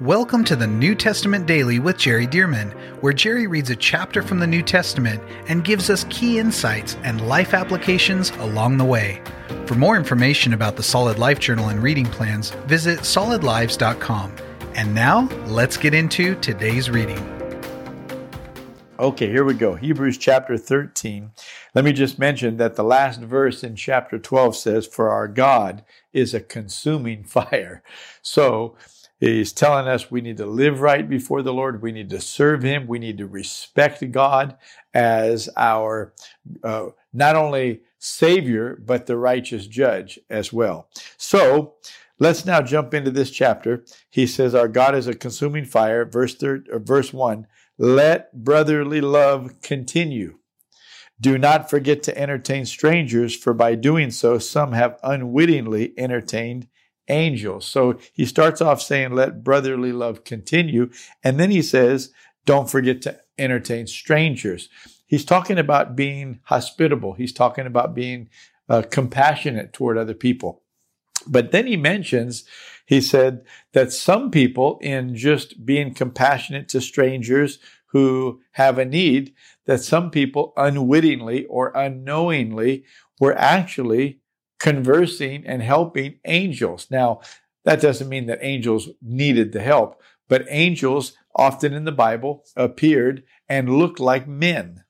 Welcome to the New Testament Daily with Jerry Dirmann, where Jerry reads a chapter from the New Testament and gives us key insights and life applications along the way. For more information about the Solid Life Journal and reading plans, visit solidlives.com. And now, let's get into today's reading. Okay, here we go. Hebrews chapter 13. Let me just mention that the last verse in chapter 12 says, For our God is a consuming fire. So, He's telling us we need to live right before the Lord. We need to serve Him. We need to respect God as our uh, not only Savior, but the righteous judge as well. So let's now jump into this chapter. He says, Our God is a consuming fire. Verse, third, uh, verse 1 Let brotherly love continue. Do not forget to entertain strangers, for by doing so, some have unwittingly entertained angels. So he starts off saying, let brotherly love continue. And then he says, don't forget to entertain strangers. He's talking about being hospitable. He's talking about being uh, compassionate toward other people. But then he mentions, he said that some people, in just being compassionate to strangers who have a need, that some people unwittingly or unknowingly were actually conversing and helping angels. Now, that doesn't mean that angels needed the help, but angels often in the Bible appeared and looked like men.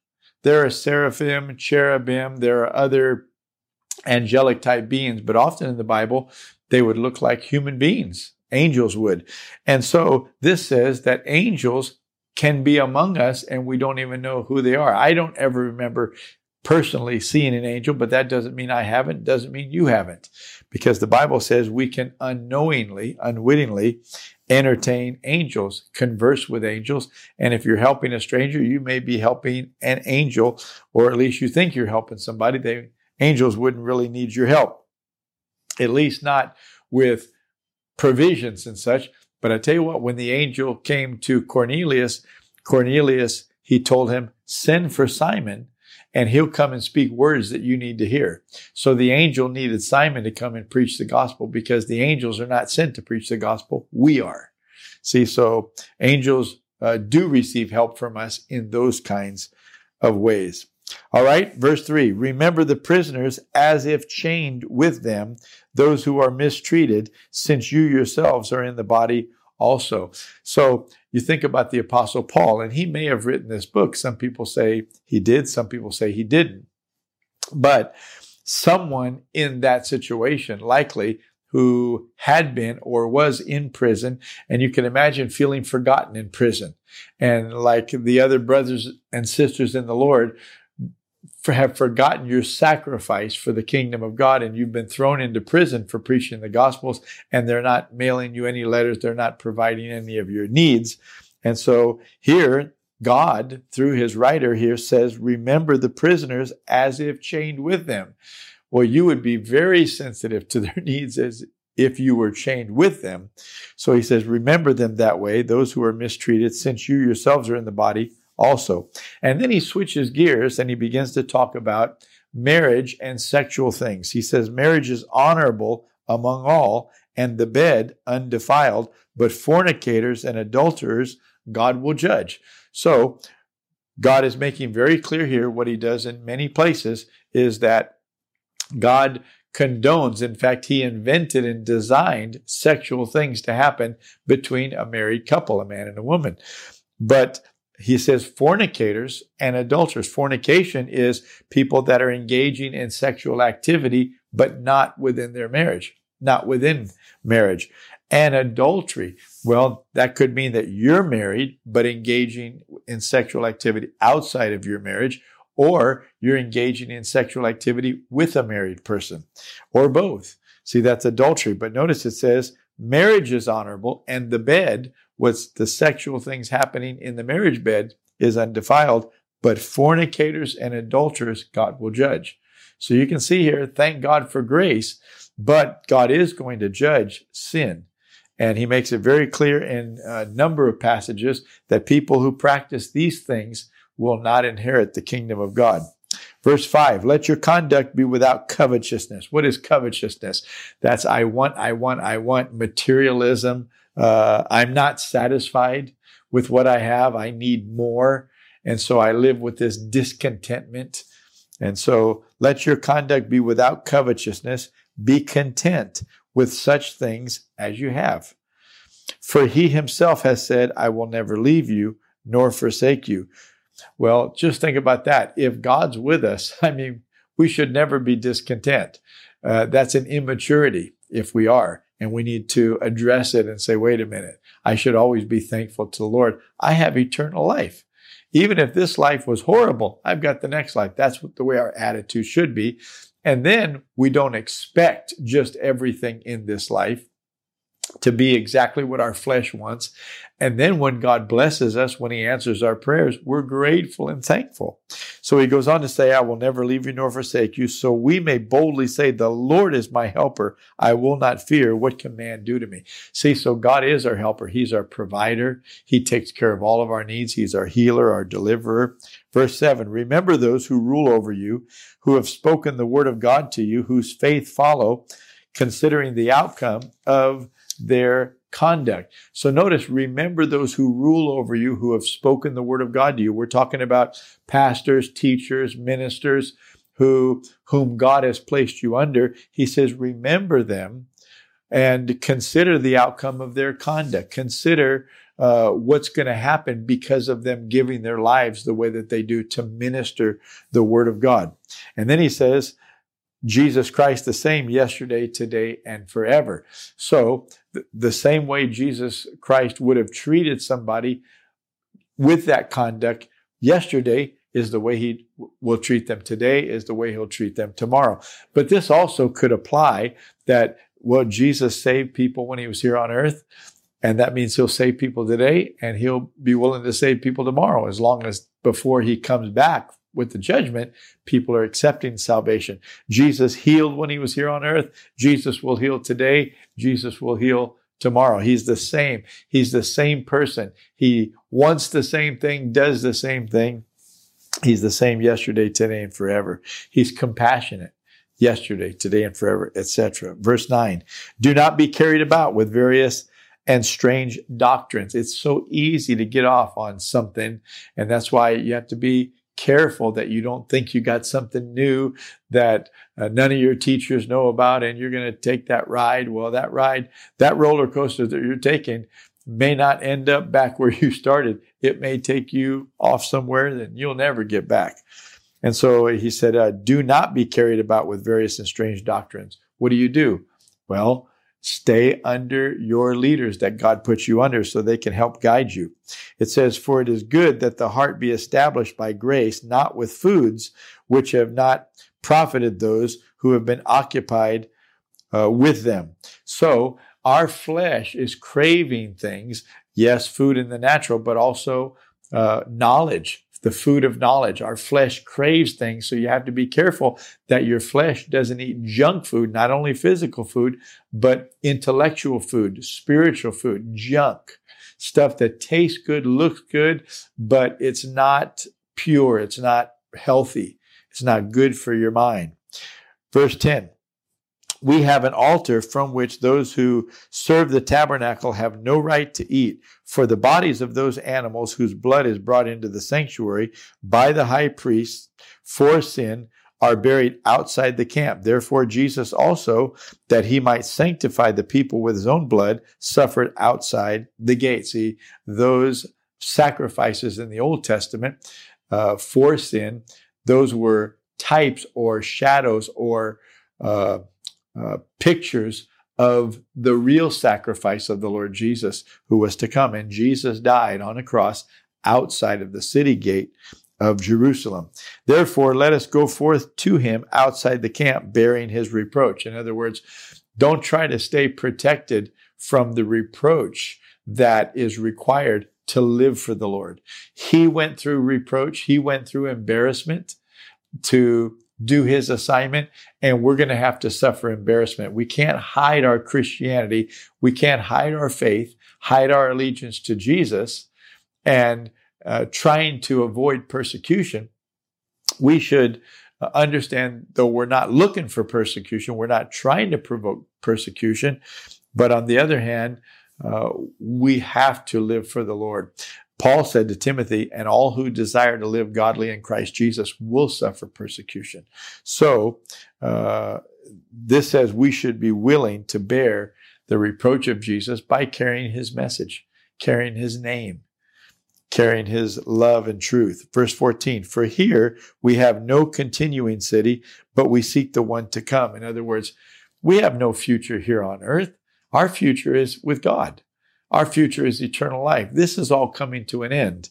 There are seraphim, cherubim, there are other angelic type beings, but often in the Bible, they would look like human beings. Angels would. And so this says that angels can be among us and we don't even know who they are. I don't ever remember personally seeing an angel, but that doesn't mean I haven't, doesn't mean you haven't. Because the Bible says we can unknowingly, unwittingly entertain angels, converse with angels. And if you're helping a stranger, you may be helping an angel, or at least you think you're helping somebody. They, angels wouldn't really need your help, at least not with provisions and such. But I tell you what, when the angel came to Cornelius, Cornelius, he told him, send for Simon and he'll come and speak words that you need to hear. So the angel needed Simon to come and preach the gospel because the angels are not sent to preach the gospel. We are. See, so angels uh, do receive help from us in those kinds of ways. All right, verse 3 Remember the prisoners as if chained with them, those who are mistreated, since you yourselves are in the body also. So you think about the Apostle Paul, and he may have written this book. Some people say he did, some people say he didn't. But someone in that situation, likely who had been or was in prison, and you can imagine feeling forgotten in prison. And like the other brothers and sisters in the Lord, have forgotten your sacrifice for the kingdom of God and you've been thrown into prison for preaching the gospels and they're not mailing you any letters, they're not providing any of your needs. And so here, God, through his writer here, says, Remember the prisoners as if chained with them. Well, you would be very sensitive to their needs as if you were chained with them. So he says, Remember them that way, those who are mistreated, since you yourselves are in the body also. And then he switches gears and he begins to talk about marriage and sexual things. He says marriage is honorable among all and the bed undefiled, but fornicators and adulterers God will judge. So God is making very clear here what he does in many places is that God condones, in fact, he invented and designed sexual things to happen between a married couple, a man and a woman. But he says fornicators and adulterers. Fornication is people that are engaging in sexual activity, but not within their marriage, not within marriage. And adultery, well, that could mean that you're married, but engaging in sexual activity outside of your marriage, or you're engaging in sexual activity with a married person, or both. See, that's adultery. But notice it says marriage is honorable and the bed what's the sexual things happening in the marriage bed is undefiled, but fornicators and adulterers God will judge. So you can see here, thank God for grace, but God is going to judge sin. And he makes it very clear in a number of passages that people who practice these things will not inherit the kingdom of God. Verse 5, let your conduct be without covetousness. What is covetousness? That's I want, I want, I want materialism, Uh, I'm not satisfied with what I have. I need more. And so I live with this discontentment. And so let your conduct be without covetousness. Be content with such things as you have. For he himself has said, I will never leave you nor forsake you. Well, just think about that. If God's with us, I mean, we should never be discontent. Uh, that's an immaturity if we are. And we need to address it and say, wait a minute, I should always be thankful to the Lord. I have eternal life. Even if this life was horrible, I've got the next life. That's what the way our attitude should be. And then we don't expect just everything in this life to be exactly what our flesh wants. And then when God blesses us, when He answers our prayers, we're grateful and thankful. So He goes on to say, I will never leave you nor forsake you. So we may boldly say, The Lord is my helper. I will not fear. What can man do to me? See, so God is our helper. He's our provider. He takes care of all of our needs. He's our healer, our deliverer. Verse 7 Remember those who rule over you, who have spoken the word of God to you, whose faith follow, considering the outcome of their conduct. So notice, remember those who rule over you, who have spoken the word of God to you. We're talking about pastors, teachers, ministers, who, whom God has placed you under. He says, remember them and consider the outcome of their conduct. Consider uh, what's going to happen because of them giving their lives the way that they do to minister the word of God. And then he says, Jesus Christ the same yesterday, today, and forever. So the same way Jesus Christ would have treated somebody with that conduct yesterday is the way he will treat them today, is the way he'll treat them tomorrow. But this also could apply that, well, Jesus saved people when he was here on earth. And that means he'll save people today and he'll be willing to save people tomorrow as long as before he comes back with the judgment, people are accepting salvation. Jesus healed when he was here on earth. Jesus will heal today. Jesus will heal tomorrow. He's the same. He's the same person. He wants the same thing, does the same thing. He's the same yesterday, today, and forever. He's compassionate yesterday, today, and forever, etc. Verse 9 Do not be carried about with various and strange doctrines. It's so easy to get off on something, and that's why you have to be careful that you don't think you got something new that uh, none of your teachers know about and you're going to take that ride. Well, that ride, that roller coaster that you're taking may not end up back where you started. It may take you off somewhere that you'll never get back. And so he said, uh, do not be carried about with various and strange doctrines. What do you do? Well, Stay under your leaders that God puts you under so they can help guide you. It says, For it is good that the heart be established by grace, not with foods which have not profited those who have been occupied uh, with them. So our flesh is craving things, yes, food in the natural, but also uh, knowledge the food of knowledge. Our flesh craves things, so you have to be careful that your flesh doesn't eat junk food, not only physical food, but intellectual food, spiritual food, junk, stuff that tastes good, looks good, but it's not pure, it's not healthy, it's not good for your mind. Verse 10 we have an altar from which those who serve the tabernacle have no right to eat. For the bodies of those animals whose blood is brought into the sanctuary by the high priest for sin are buried outside the camp. Therefore, Jesus also, that he might sanctify the people with his own blood, suffered outside the gate. See, those sacrifices in the Old Testament uh, for sin, those were types or shadows or uh, uh, pictures of the real sacrifice of the Lord Jesus who was to come. And Jesus died on a cross outside of the city gate of Jerusalem. Therefore, let us go forth to him outside the camp bearing his reproach. In other words, don't try to stay protected from the reproach that is required to live for the Lord. He went through reproach. He went through embarrassment to do his assignment and we're going to have to suffer embarrassment. We can't hide our Christianity. We can't hide our faith, hide our allegiance to Jesus and uh, trying to avoid persecution. We should uh, understand, though we're not looking for persecution, we're not trying to provoke persecution. But on the other hand, uh, we have to live for the Lord. Paul said to Timothy, and all who desire to live godly in Christ Jesus will suffer persecution. So, uh, this says we should be willing to bear the reproach of Jesus by carrying his message, carrying his name, carrying his love and truth. Verse 14, for here we have no continuing city, but we seek the one to come. In other words, we have no future here on earth. Our future is with God. Our future is eternal life. This is all coming to an end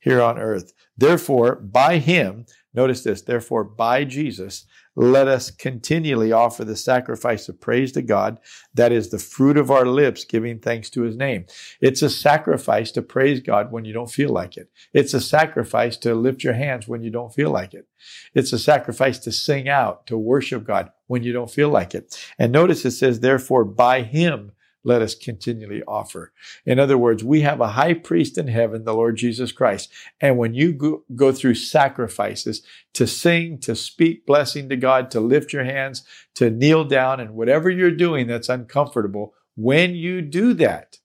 here on earth. Therefore, by him, notice this, therefore, by Jesus, let us continually offer the sacrifice of praise to God. That is the fruit of our lips, giving thanks to his name. It's a sacrifice to praise God when you don't feel like it. It's a sacrifice to lift your hands when you don't feel like it. It's a sacrifice to sing out, to worship God when you don't feel like it. And notice it says, therefore, by him, let us continually offer. In other words, we have a high priest in heaven, the Lord Jesus Christ. And when you go, go, through sacrifices to sing, to speak blessing to God, to lift your hands, to kneel down, and whatever you're doing that's uncomfortable, when you do that,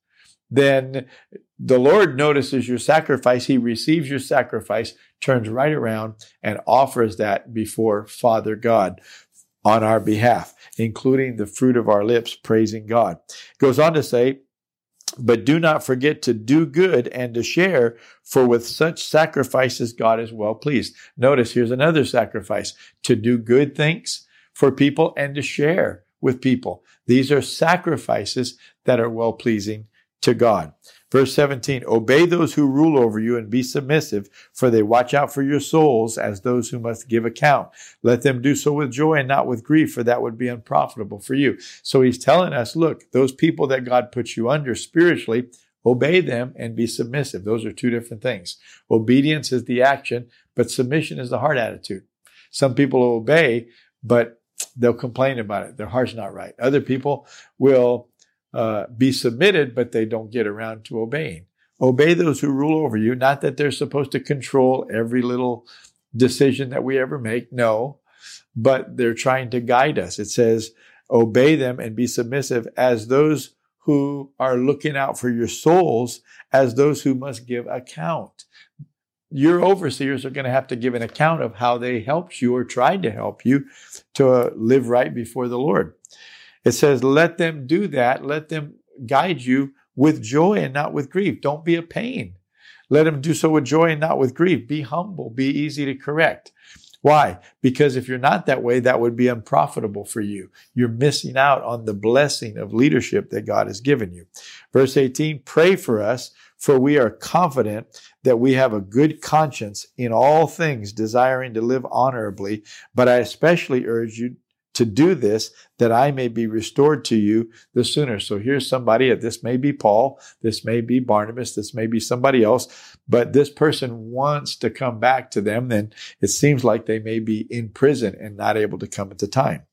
then the Lord notices your sacrifice. He receives your sacrifice, turns right around, and offers that before Father God on our behalf, including the fruit of our lips, praising God. Goes on to say, but do not forget to do good and to share, for with such sacrifices God is well pleased. Notice here's another sacrifice to do good things for people and to share with people. These are sacrifices that are well pleasing to God. Verse 17, obey those who rule over you and be submissive, for they watch out for your souls as those who must give account. Let them do so with joy and not with grief, for that would be unprofitable for you. So he's telling us, look, those people that God puts you under spiritually, obey them and be submissive. Those are two different things. Obedience is the action, but submission is the heart attitude. Some people obey, but they'll complain about it. Their heart's not right. Other people will uh, be submitted, but they don't get around to obeying. Obey those who rule over you, not that they're supposed to control every little decision that we ever make. No, but they're trying to guide us. It says, obey them and be submissive as those who are looking out for your souls, as those who must give account. Your overseers are going to have to give an account of how they helped you or tried to help you to live right before the Lord. It says, let them do that. Let them guide you with joy and not with grief. Don't be a pain. Let them do so with joy and not with grief. Be humble. Be easy to correct. Why? Because if you're not that way, that would be unprofitable for you. You're missing out on the blessing of leadership that God has given you. Verse 18, pray for us, for we are confident that we have a good conscience in all things, desiring to live honorably. But I especially urge you to do this that I may be restored to you the sooner. So here's somebody, this may be Paul, this may be Barnabas, this may be somebody else, but this person wants to come back to them, then it seems like they may be in prison and not able to come at the time.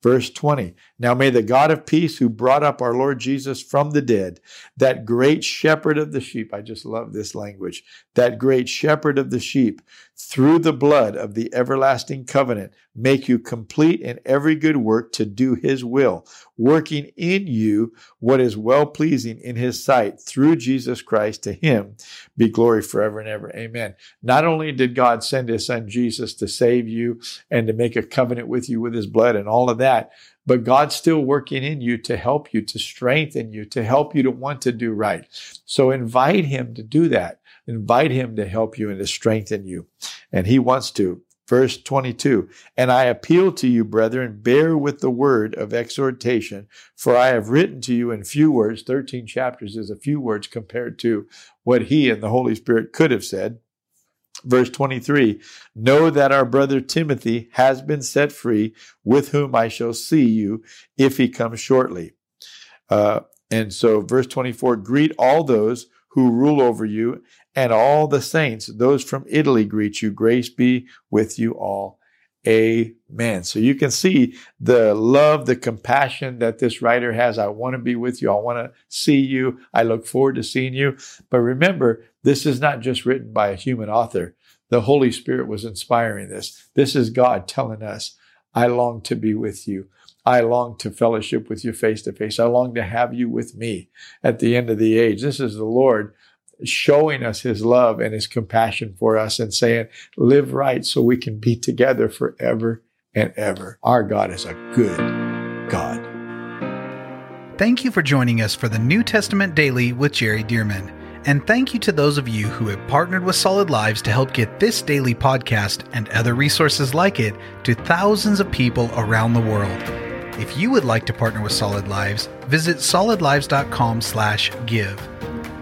Verse 20. Now may the God of peace who brought up our Lord Jesus from the dead, that great shepherd of the sheep, I just love this language, that great shepherd of the sheep, through the blood of the everlasting covenant, make you complete in every good work to do his will, working in you what is well pleasing in his sight through Jesus Christ. To him be glory forever and ever. Amen. Not only did God send his son Jesus to save you and to make a covenant with you with his blood and all of that, but God's still working in you to help you, to strengthen you, to help you to want to do right. So invite him to do that. Invite him to help you and to strengthen you. And he wants to. Verse 22 And I appeal to you, brethren, bear with the word of exhortation, for I have written to you in few words. 13 chapters is a few words compared to what he and the Holy Spirit could have said. Verse 23 Know that our brother Timothy has been set free, with whom I shall see you if he comes shortly. Uh, and so, verse 24 Greet all those who rule over you, and all the saints. Those from Italy greet you. Grace be with you all. Amen. So you can see the love, the compassion that this writer has. I want to be with you. I want to see you. I look forward to seeing you. But remember, this is not just written by a human author. The Holy Spirit was inspiring this. This is God telling us, I long to be with you. I long to fellowship with you face to face. I long to have you with me at the end of the age. This is the Lord showing us his love and his compassion for us and saying, live right so we can be together forever and ever. Our God is a good God. Thank you for joining us for the New Testament Daily with Jerry Dirmann. And thank you to those of you who have partnered with Solid Lives to help get this daily podcast and other resources like it to thousands of people around the world. If you would like to partner with Solid Lives, visit solidlives.com/give.